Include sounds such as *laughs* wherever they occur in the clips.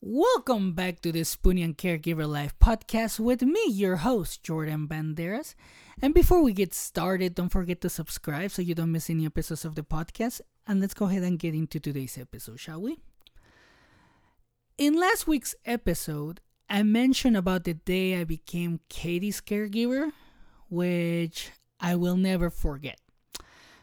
Welcome back to the Spoonie and Caregiver Life podcast with me, your host, Jordan Banderas. And before we get started, don't forget to subscribe so you don't miss any episodes of the podcast. And let's go ahead and get into today's episode, shall we? In last week's episode, I mentioned about the day I became Katie's caregiver, which I will never forget.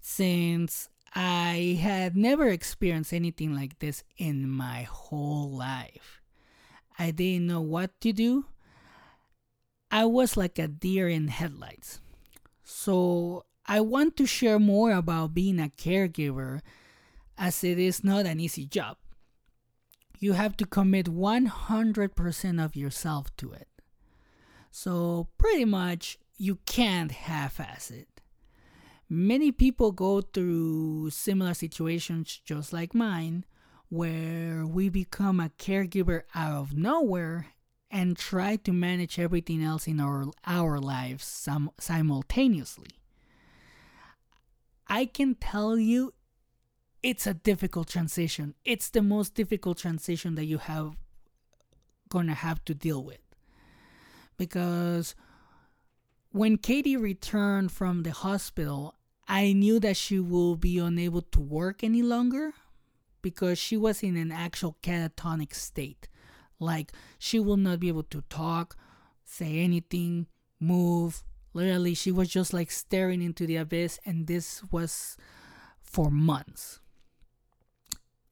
Since I had never experienced anything like this in my whole life. I didn't know what to do. I was like a deer in headlights. So I want to share more about being a caregiver as it is not an easy job. You have to commit 100% of yourself to it. So pretty much you can't half ass it. Many people go through similar situations just like mine, where we become a caregiver out of nowhere and try to manage everything else in our, our lives sim- simultaneously. I can tell you it's a difficult transition. It's the most difficult transition that you have gonna have to deal with. Because when Katie returned from the hospital, I knew that she will be unable to work any longer because she was in an actual catatonic state. Like she will not be able to talk, say anything, move. Literally, she was just like staring into the abyss, and this was for months.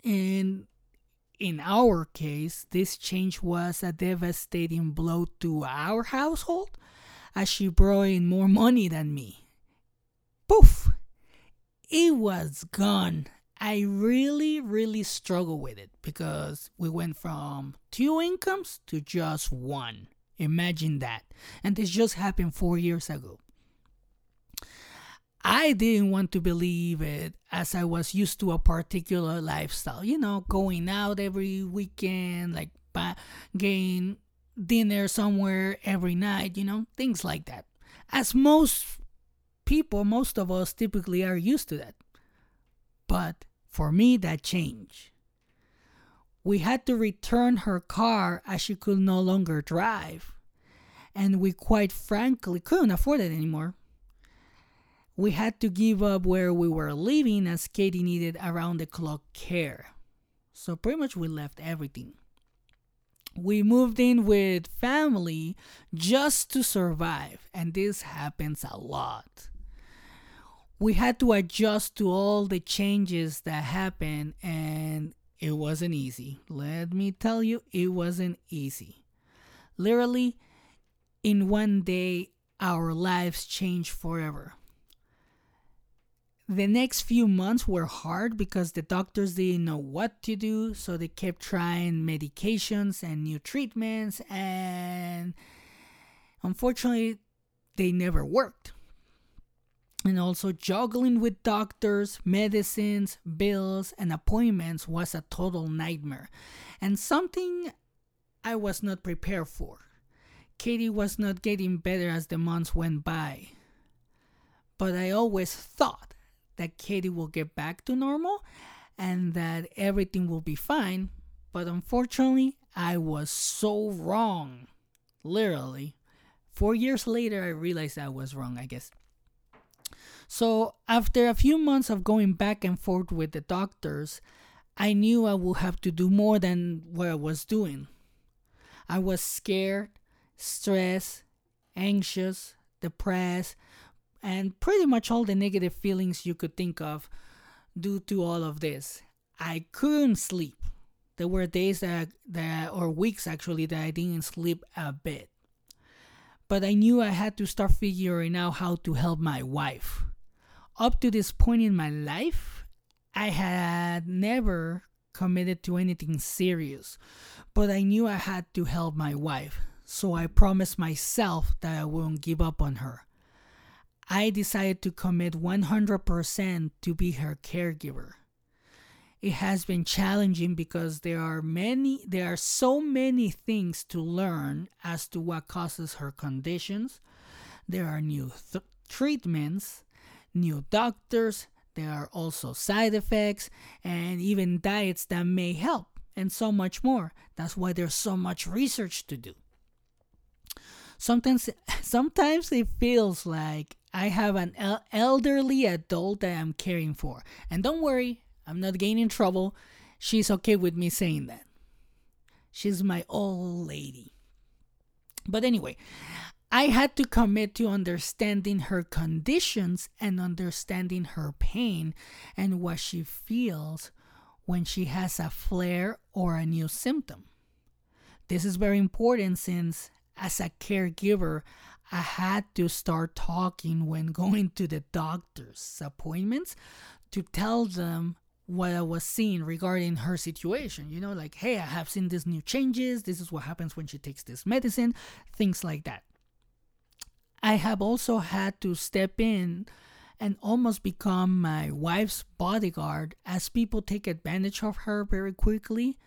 And in our case, this change was a devastating blow to our household as she brought in more money than me poof, it was gone. I really, really struggle with it because we went from two incomes to just one. Imagine that. And this just happened four years ago. I didn't want to believe it as I was used to a particular lifestyle, you know, going out every weekend, like getting dinner somewhere every night, you know, things like that. As most people, most of us typically are used to that. But for me, that changed. We had to return her car as she could no longer drive. And we quite frankly couldn't afford it anymore. We had to give up where we were living as Katie needed around the clock care. So pretty much we left everything. We moved in with family just to survive, and this happens a lot we had to adjust to all the changes that happened and it wasn't easy. Let me tell you, it wasn't easy. Literally, in one day, our lives changed forever. The next few months were hard because the doctors didn't know what to do, so they kept trying medications and new treatments, and unfortunately, they never worked and also juggling with doctors, medicines, bills, and appointments was a total nightmare and something I was not prepared for. Katie was not getting better as the months went by. But I always thought that Katie will get back to normal and that everything will be fine. But unfortunately, I was so wrong. Literally. Four years later, I realized I was wrong, I guess. So, after a few months of going back and forth with the doctors, I knew I would have to do more than what I was doing. I was scared, stressed, anxious, depressed, and pretty much all the negative feelings you could think of due to all of this. I couldn't sleep. There were days that, that or weeks actually that I didn't sleep a bit. But I knew I had to start figuring out how to help my wife up to this point in my life, I had never committed to anything serious, but I knew I had to help my wife, so I promised myself that I wouldn't give up on her. I decided to commit 100% to be her caregiver. It has been challenging because there are many there are so many things to learn as to what causes her conditions. There are new th- treatments new doctors, there are also side effects, and even diets that may help and so much more. That's why there's so much research to do. Sometimes, *laughs* sometimes it feels like I have an el- elderly adult that I'm caring for. And don't worry, I'm not in trouble. She's okay with me saying that. She's my old lady. But anyway, I had to commit to understanding her conditions and understanding her pain and what she feels when she has a flare or a new symptom. This is very important since, as a caregiver, I had to start talking when *laughs* going to the doctor's appointments to tell them what I was seeing regarding her situation. You know, like, hey, I have seen these new changes. This is what happens when she takes this medicine, things like that. I have also had to step in and almost become my wife's bodyguard as people take advantage of her very quickly,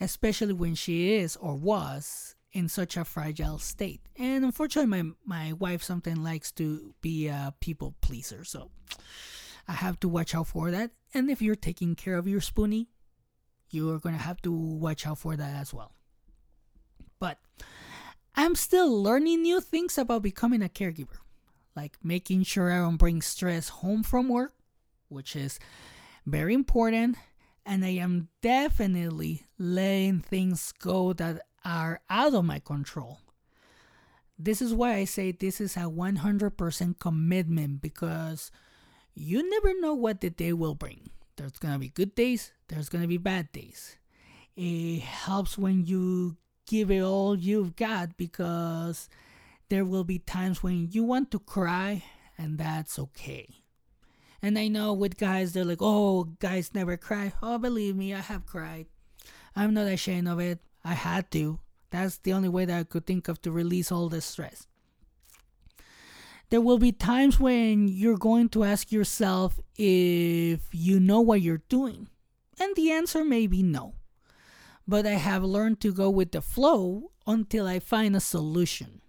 especially when she is or was in such a fragile state. And unfortunately, my, my wife sometimes likes to be a people pleaser, so I have to watch out for that. And if you're taking care of your spoonie, you're to have to watch out for that as well. But I'm still learning new things about becoming a caregiver like making sure I don't bring stress home from work, which is very important. And I am definitely letting things go that are out of my control. This is why I say this is a 100% commitment because you never know what the day will bring. There's gonna be good days, there's gonna be bad days. It helps when you give it all you've got because there will be times when you want to cry, and that's okay. And I know with guys, they're like, oh, guys never cry. Oh, believe me, I have cried. I'm not ashamed of it. I had to. That's the only way that I could think of to release all the stress. There will be times when you're going to ask yourself if you know what you're doing. And the answer may be no. But I have learned to go with the flow until I find a solution.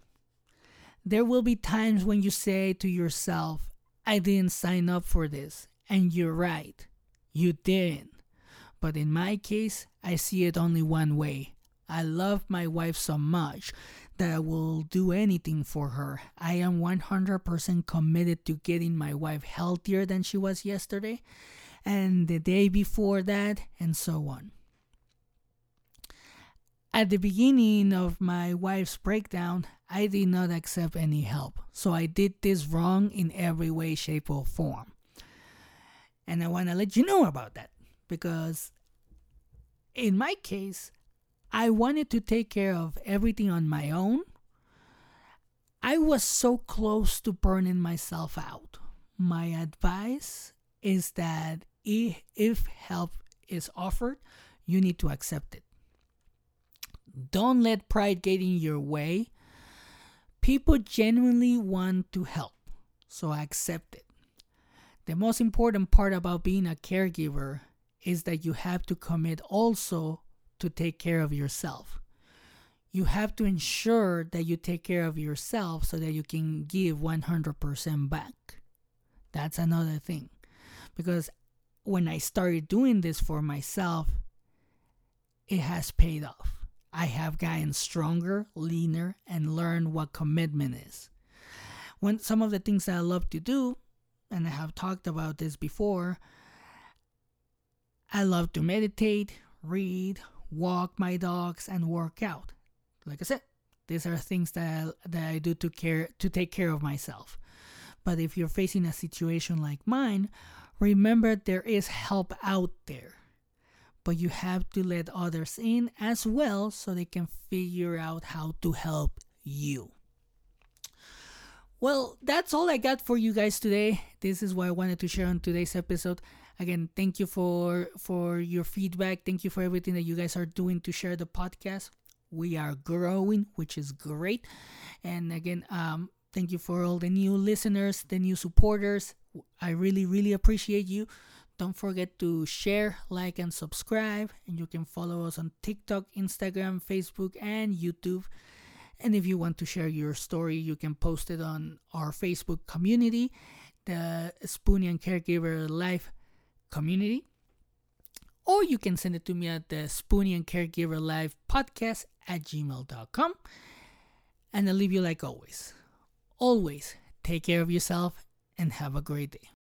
There will be times when you say to yourself, I didn't sign up for this. And you're right, you didn't. But in my case, I see it only one way. I love my wife so much that I will do anything for her. I am 100% committed to getting my wife healthier than she was yesterday, and the day before that, and so on. At the beginning of my wife's breakdown, I did not accept any help. So I did this wrong in every way, shape, or form. And I want to let you know about that because in my case, I wanted to take care of everything on my own. I was so close to burning myself out. My advice is that if help is offered, you need to accept it. Don't let pride get in your way People genuinely want to help, so I accept it. The most important part about being a caregiver is that you have to commit also to take care of yourself. You have to ensure that you take care of yourself so that you can give 100% back. That's another thing. Because when I started doing this for myself, it has paid off. I have gotten stronger, leaner, and learned what commitment is. When some of the things that I love to do, and I have talked about this before, I love to meditate, read, walk my dogs, and work out. Like I said, these are things that I, that I do to care to take care of myself. But if you're facing a situation like mine, remember there is help out there but you have to let others in as well so they can figure out how to help you. Well, that's all I got for you guys today. This is what I wanted to share on today's episode. Again, thank you for for your feedback. Thank you for everything that you guys are doing to share the podcast. We are growing, which is great. And again, um, thank you for all the new listeners, the new supporters. I really, really appreciate you. Don't forget to share, like, and subscribe. And you can follow us on TikTok, Instagram, Facebook, and YouTube. And if you want to share your story, you can post it on our Facebook community, the Spoonie and Caregiver Life community. or you can send it to me at the Spoonie and Caregiver Life podcast at gmail.com. And I'll leave you like always. Always take care of yourself and have a great day.